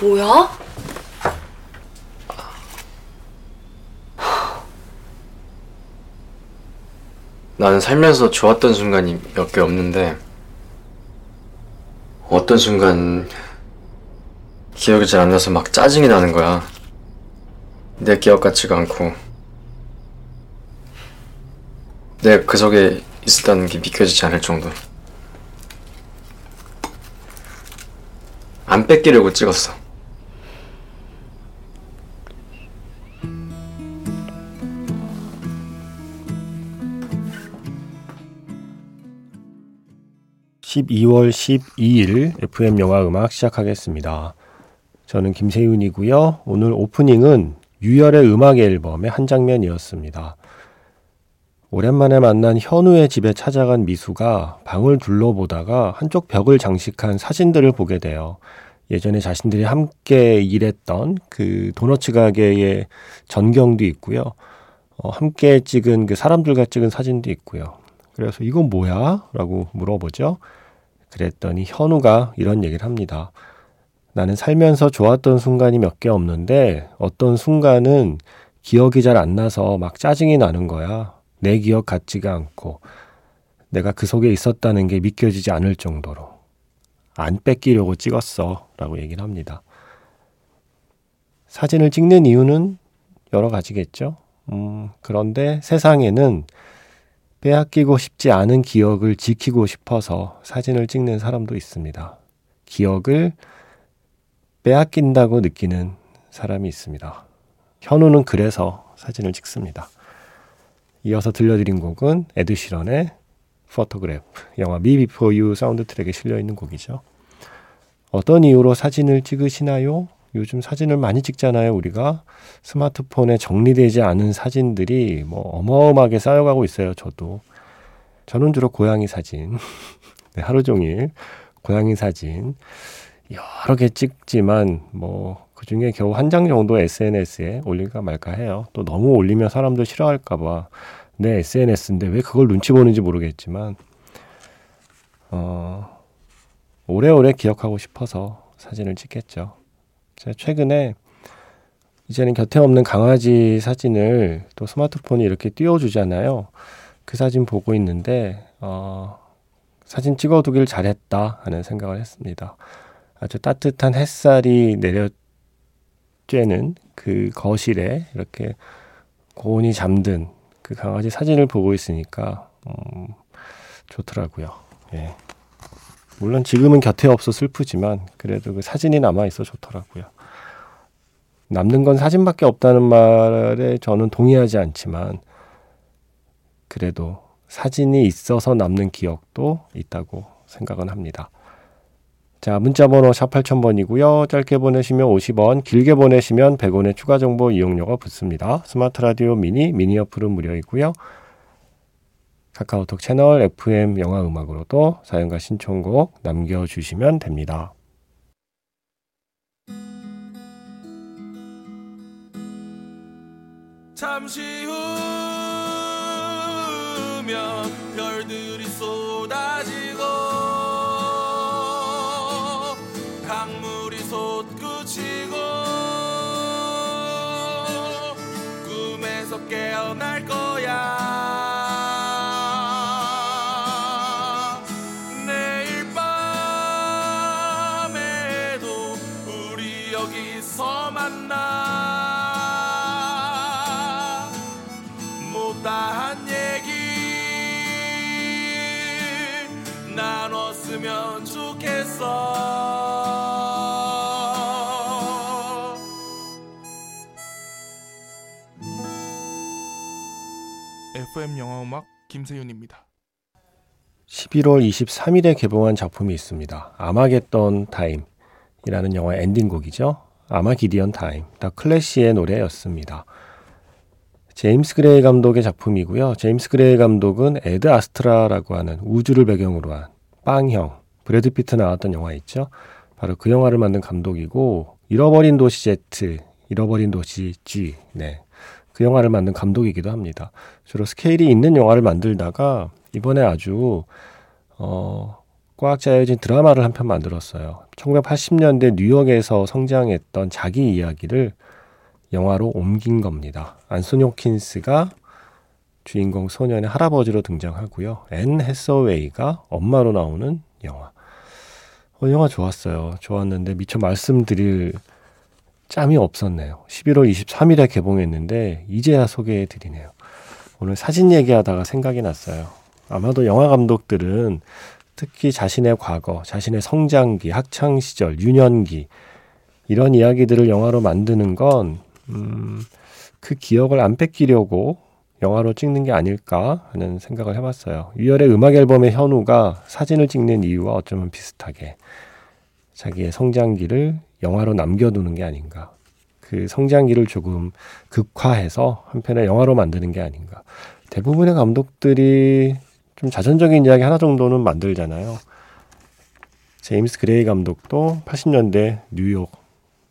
뭐야? 나는 살면서 좋았던 순간이 몇 개 없는데 어떤 순간 기억이 잘 안 나서 막 짜증이 나는 거야. 내 기억 같지가 않고 내가 그 속에 있었다는 게 믿겨지지 않을 정도. 안 뺏기려고 찍었어. (12월 12일) FM 영화 음악 시작하겠습니다. 저는 김세윤이고요. 오늘 오프닝은 유열의 음악 앨범의 한 장면이었습니다. 오랜만에 만난 현우의 집에 찾아간 미수가 방을 둘러보다가 한쪽 벽을 장식한 사진들을 보게 돼요. 예전에 자신들이 함께 일했던 그 도너츠 가게의 전경도 있고요. 어, 함께 찍은 그 사람들과 찍은 사진도 있고요. 그래서 이건 뭐야? 라고 물어보죠. 그랬더니 현우가 이런 얘기를 합니다. 나는 살면서 좋았던 순간이 몇 개 없는데 어떤 순간은 기억이 잘 안 나서 막 짜증이 나는 거야. 내 기억 같지가 않고 내가 그 속에 있었다는 게 믿겨지지 않을 정도로 안 뺏기려고 찍었어 라고 얘기를 합니다. 사진을 찍는 이유는 여러 가지겠죠. 음, 그런데 세상에는 빼앗기고 싶지 않은 기억을 지키고 싶어서 사진을 찍는 사람도 있습니다. 기억을 빼앗긴다고 느끼는 사람이 있습니다. 현우는 그래서 사진을 찍습니다. 이어서 들려드린 곡은 에드 시런의 Photograph, 영화 Me Before You 사운드 트랙에 실려 있는 곡이죠. 어떤 이유로 사진을 찍으시나요? 요즘 사진을 많이 찍잖아요, 우리가. 스마트폰에 정리되지 않은 사진들이 뭐 어마어마하게 쌓여가고 있어요, 저도. 저는 주로 고양이 사진. 네, 하루 종일 고양이 사진. 여러 개 찍지만 뭐 그 중에 겨우 한 장 정도 SNS에 올릴까 말까 해요. 또 너무 올리면 사람들 싫어할까 봐 내 SNS인데 왜 그걸 눈치 보는지 모르겠지만 어 오래오래 기억하고 싶어서 사진을 찍겠죠. 제가 최근에 이제는 곁에 없는 강아지 사진을 또 스마트폰이 이렇게 띄워주잖아요. 그 사진 보고 있는데 어 사진 찍어두길 잘했다 하는 생각을 했습니다. 아주 따뜻한 햇살이 내려 쬐는 그 거실에 이렇게 고온이 잠든 그 강아지 사진을 보고 있으니까 음, 좋더라고요. 예. 물론 지금은 곁에 없어 슬프지만 그래도 그 사진이 남아 있어 좋더라고요. 남는 건 사진밖에 없다는 말에 저는 동의하지 않지만 그래도 사진이 있어서 남는 기억도 있다고 생각은 합니다. 자, 문자번호 샵 8000번이고요. 짧게 보내시면 50원, 길게 보내시면 100원의 추가 정보 이용료가 붙습니다. 스마트 라디오 미니, 미니 어플은 무료이고요. 카카오톡 채널 FM 영화 음악으로도 사연과 신청곡 남겨주시면 됩니다. 잠시 후면 별들이 쏟아지고 나눴으면 좋겠어 FM 영화 음악 김세윤입니다. 11월 23일에 개봉한 작품이 있습니다. Armageddon Time이라는 영화의 엔딩곡이죠. Armagideon Time, The Clash의 노래였습니다. 제임스 그레이 감독의 작품이고요. 제임스 그레이 감독은 Ad Astra라고 하는 우주를 배경으로 한 빵형, 브래드 피트 나왔던 영화 있죠. 바로 그 영화를 만든 감독이고 잃어버린 도시 Z, 잃어버린 도시 G, 네. 그 영화를 만든 감독이기도 합니다. 주로 스케일이 있는 영화를 만들다가 이번에 아주 어 꽉 짜여진 드라마를 한 편 만들었어요. 1980년대 뉴욕에서 성장했던 자기 이야기를 영화로 옮긴 겁니다. 안소니 호킨스가 주인공 소년의 할아버지로 등장하고요. 앤 해서웨이가 엄마로 나오는 영화. 어, 영화 좋았어요. 좋았는데 미처 말씀드릴 짬이 없었네요. 11월 23일에 개봉했는데 이제야 소개해 드리네요. 오늘 사진 얘기하다가 생각이 났어요. 아마도 영화 감독들은 특히 자신의 과거, 자신의 성장기, 학창 시절, 유년기 이런 이야기들을 영화로 만드는 건 음, 그 기억을 안 뺏기려고 영화로 찍는 게 아닐까 하는 생각을 해봤어요. 유열의 음악 앨범의 현우가 사진을 찍는 이유와 어쩌면 비슷하게 자기의 성장기를 영화로 남겨두는 게 아닌가. 그 성장기를 조금 극화해서 한편의 영화로 만드는 게 아닌가. 대부분의 감독들이 좀 자전적인 이야기 하나 정도는 만들잖아요. 제임스 그레이 감독도 80년대 뉴욕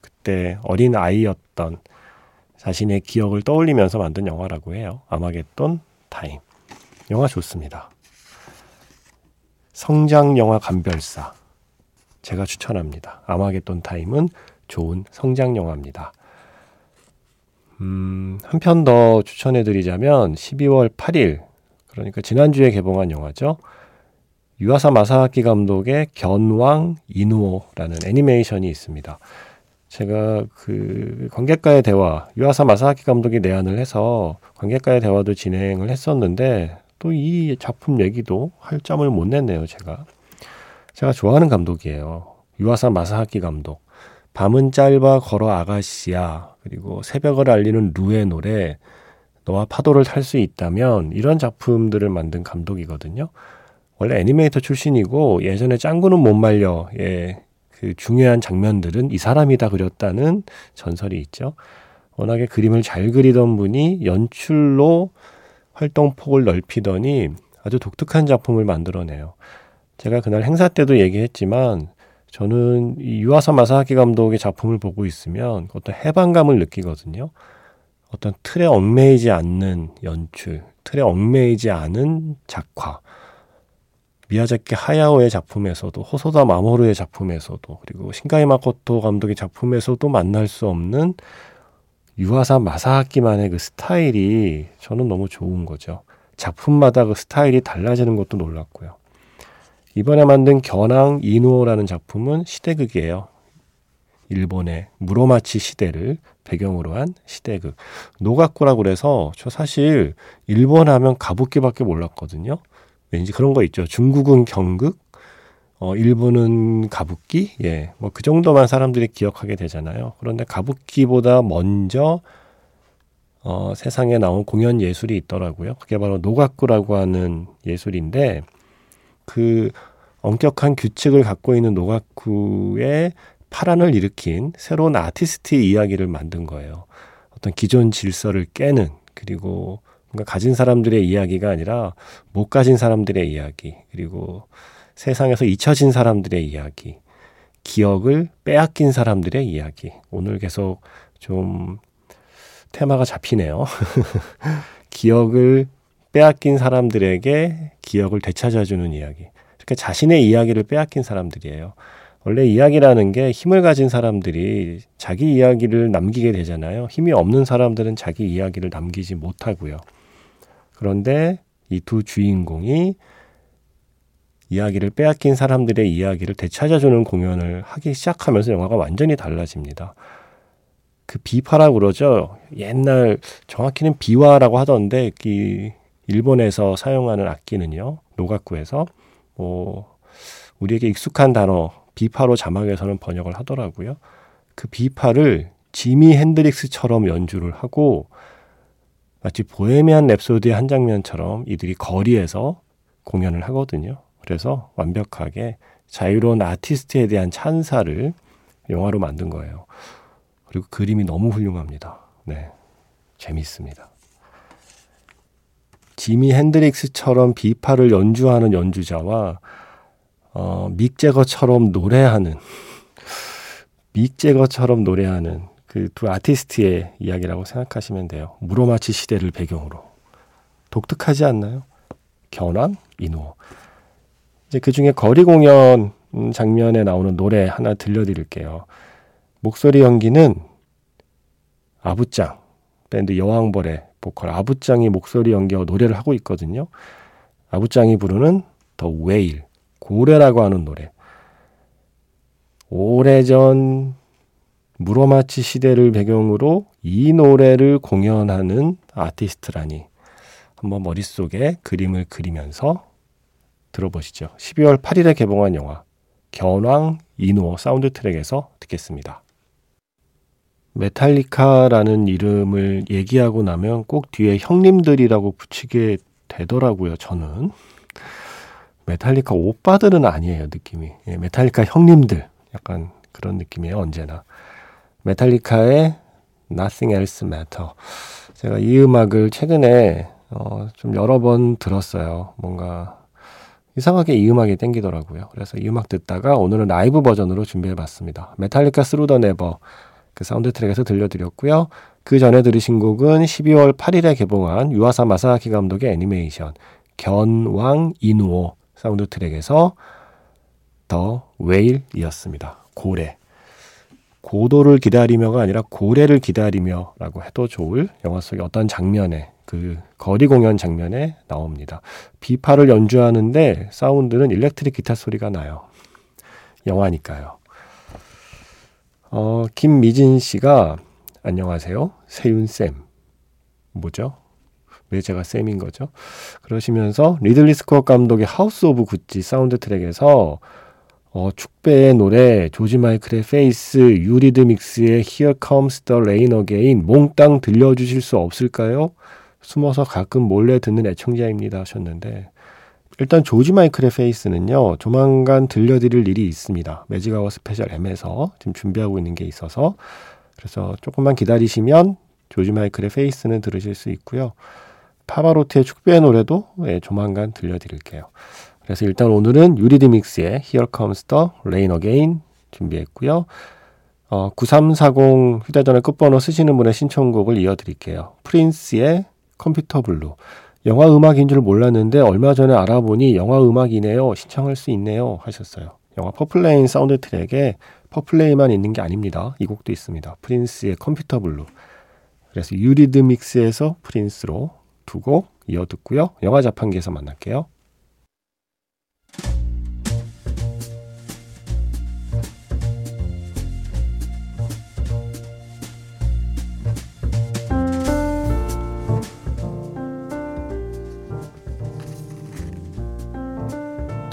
그때 어린 아이였던 자신의 기억을 떠올리면서 만든 영화라고 해요. Armageddon Time. 영화 좋습니다. 성장 영화 감별사. 제가 추천합니다. Armageddon Time은 좋은 성장 영화입니다. 음, 한 편 더 추천해 드리자면 12월 8일 그러니까 지난주에 개봉한 영화죠. 유아사 마사아키 감독의 견왕 이누오라는 애니메이션이 있습니다. 제가 그 관객과의 대화, 유아사 마사하키 감독이 내한을 해서 관객과의 대화도 진행을 했었는데 또 이 작품 얘기도 할 점을 못 냈네요, 제가. 제가 좋아하는 감독이에요. 유아사 마사하키 감독. 밤은 짧아 걸어 아가씨야. 그리고 새벽을 알리는 루의 노래. 너와 파도를 탈 수 있다면 이런 작품들을 만든 감독이거든요. 원래 애니메이터 출신이고 예전에 짱구는 못 말려 예, 그 중요한 장면들은 이 사람이 다 그렸다는 전설이 있죠. 워낙에 그림을 잘 그리던 분이 연출로 활동 폭을 넓히더니 아주 독특한 작품을 만들어내요. 제가 그날 행사 때도 얘기했지만 저는 이 유아사 마사하키 감독의 작품을 보고 있으면 어떤 해방감을 느끼거든요. 어떤 틀에 얽매이지 않는 연출, 틀에 얽매이지 않은 작화. 미야자키 하야오의 작품에서도 호소다 마모루의 작품에서도 그리고 신가이 마코토 감독의 작품에서도 만날 수 없는 유아사 마사하키만의 그 스타일이 저는 너무 좋은 거죠. 작품마다 그 스타일이 달라지는 것도 놀랐고요. 이번에 만든 견왕 이누오라는 작품은 시대극이에요. 일본의 무로마치 시대를 배경으로 한 시대극. 노가쿠라고 그래서 저 사실 일본 하면 가부키밖에 몰랐거든요. 왠지 그런 거 있죠. 중국은 경극, 어, 일본은 가부키, 예, 뭐 그 정도만 사람들이 기억하게 되잖아요. 그런데 가부키보다 먼저 어, 세상에 나온 공연 예술이 있더라고요. 그게 바로 노가쿠라고 하는 예술인데 그 엄격한 규칙을 갖고 있는 노가쿠의 파란을 일으킨 새로운 아티스트의 이야기를 만든 거예요. 어떤 기존 질서를 깨는 그리고 뭔가 가진 사람들의 이야기가 아니라 못 가진 사람들의 이야기 그리고 세상에서 잊혀진 사람들의 이야기 기억을 빼앗긴 사람들의 이야기 오늘 계속 좀 테마가 잡히네요. 기억을 빼앗긴 사람들에게 기억을 되찾아주는 이야기. 그러니까 자신의 이야기를 빼앗긴 사람들이에요. 원래 이야기라는 게 힘을 가진 사람들이 자기 이야기를 남기게 되잖아요. 힘이 없는 사람들은 자기 이야기를 남기지 못하고요. 그런데 이 두 주인공이 이야기를 빼앗긴 사람들의 이야기를 되찾아주는 공연을 하기 시작하면서 영화가 완전히 달라집니다. 그 비파라고 그러죠. 옛날 정확히는 비와라고 하던데 이 일본에서 사용하는 악기는요. 노가쿠에서 뭐 우리에게 익숙한 단어 비파로 자막에서는 번역을 하더라고요. 그 비파를 지미 핸드릭스처럼 연주를 하고 마치 보헤미안 랩소디의 한 장면처럼 이들이 거리에서 공연을 하거든요. 그래서 완벽하게 자유로운 아티스트에 대한 찬사를 영화로 만든 거예요. 그리고 그림이 너무 훌륭합니다. 네. 재밌습니다. 지미 핸드릭스처럼 비파를 연주하는 연주자와 어, 믹 제거처럼 노래하는 믹 제거처럼 노래하는 그 두 아티스트의 이야기라고 생각하시면 돼요. 무로마치 시대를 배경으로 독특하지 않나요? 견왕 이노 이제 그 중에 거리 공연 음, 장면에 나오는 노래 하나 들려드릴게요. 목소리 연기는 아부짱 밴드 여왕벌의 보컬 아부짱이 목소리 연기와 노래를 하고 있거든요. 아부짱이 부르는 더 웨일 고래라고 하는 노래. 오래전 무로마치 시대를 배경으로 이 노래를 공연하는 아티스트라니 한번 머릿속에 그림을 그리면서 들어보시죠. 12월 8일에 개봉한 영화 견왕 이누오 사운드 트랙에서 듣겠습니다. Metallica라는 이름을 얘기하고 나면 꼭 뒤에 형님들이라고 붙이게 되더라고요, 저는. 메탈리카 오빠들은 아니에요, 느낌이. 예, 메탈리카 형님들. 약간 그런 느낌이에요, 언제나. Metallica의 Nothing Else Matters. 제가 이 음악을 최근에 어, 좀 여러 번 들었어요. 뭔가 이상하게 이 음악이 땡기더라고요. 그래서 이 음악 듣다가 오늘은 라이브 버전으로 준비해 봤습니다. Metallica Through the Never 그 사운드 트랙에서 들려드렸고요. 그 전에 들으신 곡은 12월 8일에 개봉한 유아사 마사아키 감독의 애니메이션 견왕 이누오 사운드 트랙에서 The Whale이었습니다. 고래. 고도를 기다리며가 아니라 고래를 기다리며라고 해도 좋을 영화 속의 어떤 장면에 그 거리 공연 장면에 나옵니다. 비파를 연주하는데 사운드는 일렉트릭 기타 소리가 나요. 영화니까요. 어, 김미진 씨가 안녕하세요. 세윤 쌤. 뭐죠? 왜 제가 쌤인 거죠? 그러시면서 리들리 스콧 감독의 House of Gucci 사운드 트랙에서 어, 축배의 노래, 조지 마이클의 Faith, Eurythmics의 Here Comes the Rain Again 몽땅 들려주실 수 없을까요? 숨어서 가끔 몰래 듣는 애청자입니다 하셨는데 일단 조지 마이클의 Faith는요 조만간 들려드릴 일이 있습니다. Magic Hour Special M에서 지금 준비하고 있는 게 있어서 그래서 조금만 기다리시면 조지 마이클의 Faith는 들으실 수 있고요. 파바로티의 축배의 노래도 예, 조만간 들려드릴게요 그래서 일단 오늘은 유리드믹스의 Here Comes the Rain Again 준비했고요. 어, 9340 휴대전화 끝번호 쓰시는 분의 신청곡을 이어드릴게요. 프린스의 Computer Blue. 영화 음악인 줄 몰랐는데 얼마 전에 알아보니 영화 음악이네요. 신청할 수 있네요. 하셨어요. 영화 Purple Rain 사운드 트랙에 퍼플레이만 있는 게 아닙니다. 이 곡도 있습니다. 프린스의 Computer Blue. 그래서 유리드믹스에서 프린스로 두 곡 이어 듣고요. 영화 자판기에서 만날게요.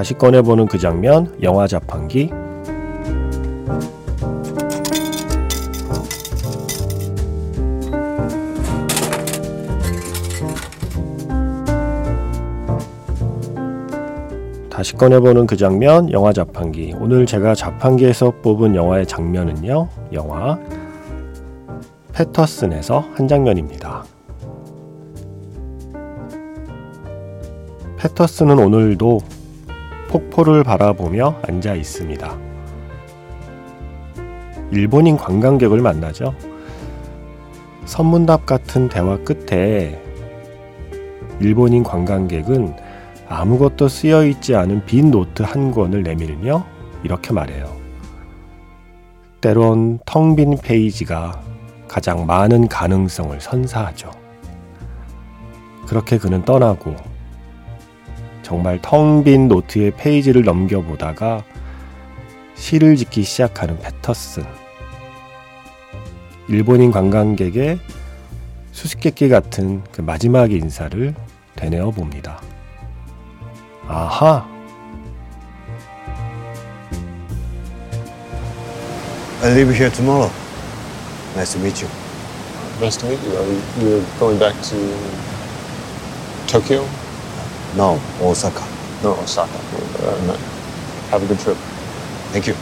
다시 꺼내보는 그 장면, 영화 자판기. 다시 꺼내보는 그 장면, 영화 자판기. 오늘 제가 자판기에서 뽑은 영화의 장면은요, 영화 패터슨에서 한 장면입니다. 패터슨은 오늘도 폭포를 바라보며 앉아 있습니다. 일본인 관광객을 만나죠. 선문답 같은 대화 끝에 일본인 관광객은 아무것도 쓰여 있지 않은 빈 노트 한 권을 내밀며 이렇게 말해요. 때론 텅 빈 페이지가 가장 많은 가능성을 선사하죠. 그렇게 그는 떠나고 정말 텅 빈 노트의 페이지를 넘겨보다가 시를 짓기 시작하는 패터슨. 일본인 관광객의 수수께끼 같은 그 마지막 인사를 되뇌어 봅니다. 아하! I leave here tomorrow. Nice to meet you. Nice to meet you. Are you you're going back to Tokyo? No, Osaka. No, Osaka. Uh, no. Have a good trip. Thank you.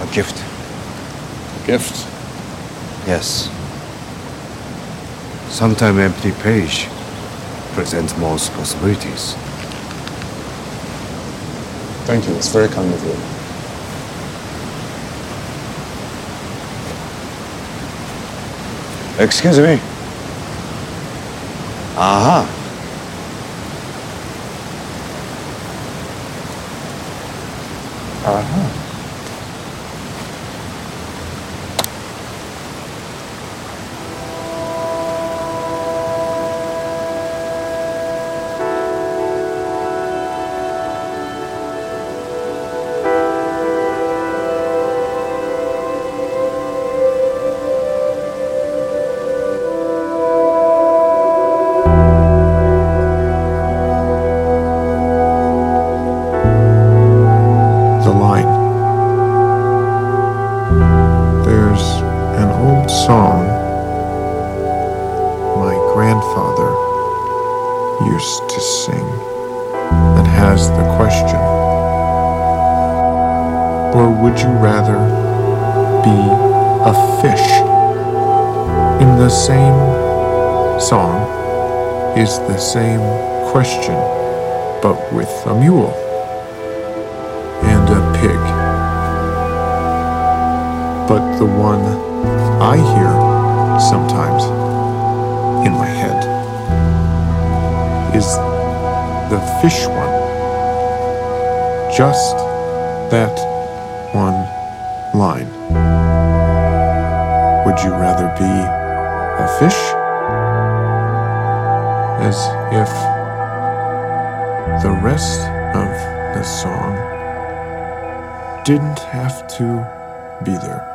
A gift. A Gift. Yes. Sometime empty page presents most possibilities. Thank you. It's very kind of you. Excuse me. 아하. 아하. Song my grandfather used to sing that has the question Or would you rather be a fish? In the same song is the same question, but with a mule and a pig. But the one I hear sometimes in my head is the fish one. Just that one line. Would you rather be a fish? As if the rest of the song didn't have to be there.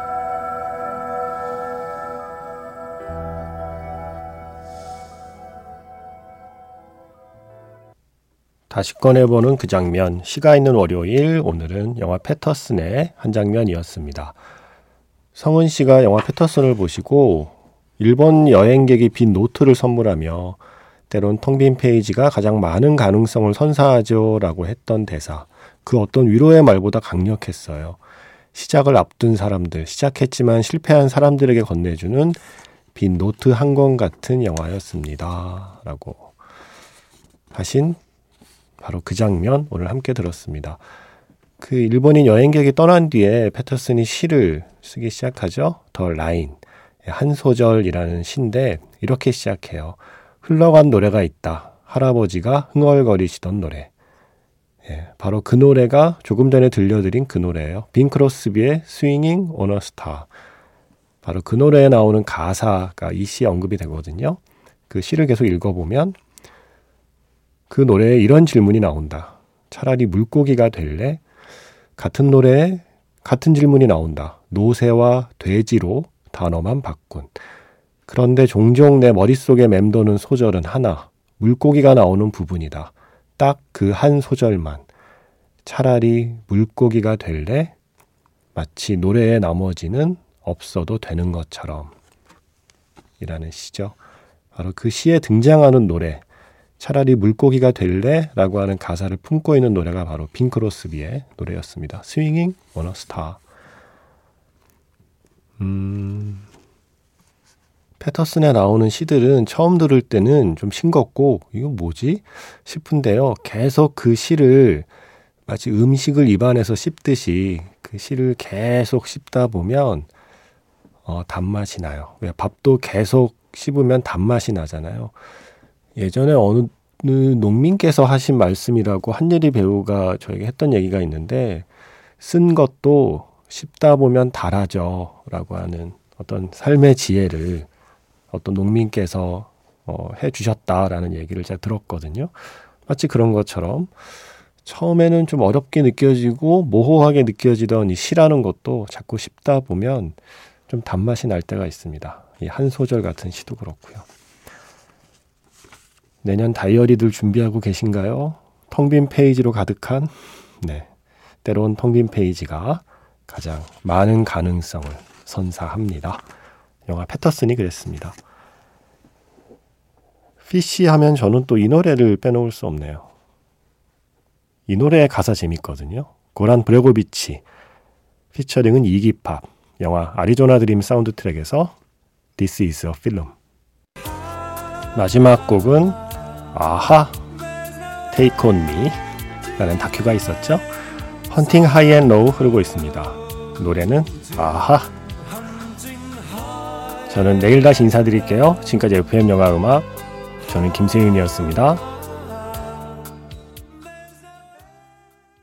다시 꺼내보는 그 장면, 시가 있는 월요일, 오늘은 영화 패터슨의 한 장면이었습니다. 성은 씨가 영화 패터슨을 보시고 일본 여행객이 빈 노트를 선물하며 때론 텅 빈 페이지가 가장 많은 가능성을 선사하죠 라고 했던 대사. 그 어떤 위로의 말보다 강력했어요. 시작을 앞둔 사람들, 시작했지만 실패한 사람들에게 건네주는 빈 노트 한 권 같은 영화였습니다. 라고 하신 바로 그 장면 오늘 함께 들었습니다. 그 일본인 여행객이 떠난 뒤에 패터슨이 시를 쓰기 시작하죠. The Line 한 소절이라는 시인데 이렇게 시작해요. 흘러간 노래가 있다. 할아버지가 흥얼거리시던 노래. 예, 바로 그 노래가 조금 전에 들려드린 그 노래예요. 빙 크로스비의 Swinging on a Star. 바로 그 노래에 나오는 가사가 이 시에 언급이 되거든요. 그 시를 계속 읽어보면 그 노래에 이런 질문이 나온다. 차라리 물고기가 될래? 같은 노래에 같은 질문이 나온다. 노새와 돼지로 단어만 바꾼. 그런데 종종 내 머릿속에 맴도는 소절은 하나. 물고기가 나오는 부분이다. 딱 그 한 소절만. 차라리 물고기가 될래? 마치 노래의 나머지는 없어도 되는 것처럼. 이라는 시죠. 바로 그 시에 등장하는 노래. 차라리 물고기가 될래? 라고 하는 가사를 품고 있는 노래가 바로 빙 크로스비의 노래였습니다. Swinging on a Star. 음, 패터슨에 나오는 시들은 처음 들을 때는 좀 싱겁고, 이거 뭐지? 싶은데요. 계속 그 시를 마치 음식을 입안에서 씹듯이 그 시를 계속 씹다 보면, 어, 단맛이 나요. 왜 밥도 계속 씹으면 단맛이 나잖아요. 예전에 어느 농민께서 하신 말씀이라고 한예리 배우가 저에게 했던 얘기가 있는데 쓴 것도 씹다 보면 달아져 라고 하는 어떤 삶의 지혜를 어떤 농민께서 어, 해 주셨다라는 얘기를 제가 들었거든요. 마치 그런 것처럼 처음에는 좀 어렵게 느껴지고 모호하게 느껴지던 이 시라는 것도 자꾸 씹다 보면 좀 단맛이 날 때가 있습니다. 이 한 소절 같은 시도 그렇고요. 내년 다이어리들 준비하고 계신가요? 텅 빈 페이지로 가득한 네. 때론 텅 빈 페이지가 가장 많은 가능성을 선사합니다. 영화 패터슨이 그랬습니다. Fish 하면 저는 또 이 노래를 빼놓을 수 없네요. 이 노래의 가사 재밌거든요. 고란 브레고비치 featuring은 이기팝 영화 Arizona Dream 사운드 트랙에서 This is a film 마지막 곡은 아하 Take on Me 라는 다큐가 있었죠. Hunting High and Low 흐르고 있습니다. 노래는 아하 저는 내일 다시 인사드릴게요. 지금까지 FM 영화 음악 저는 김세윤이었습니다.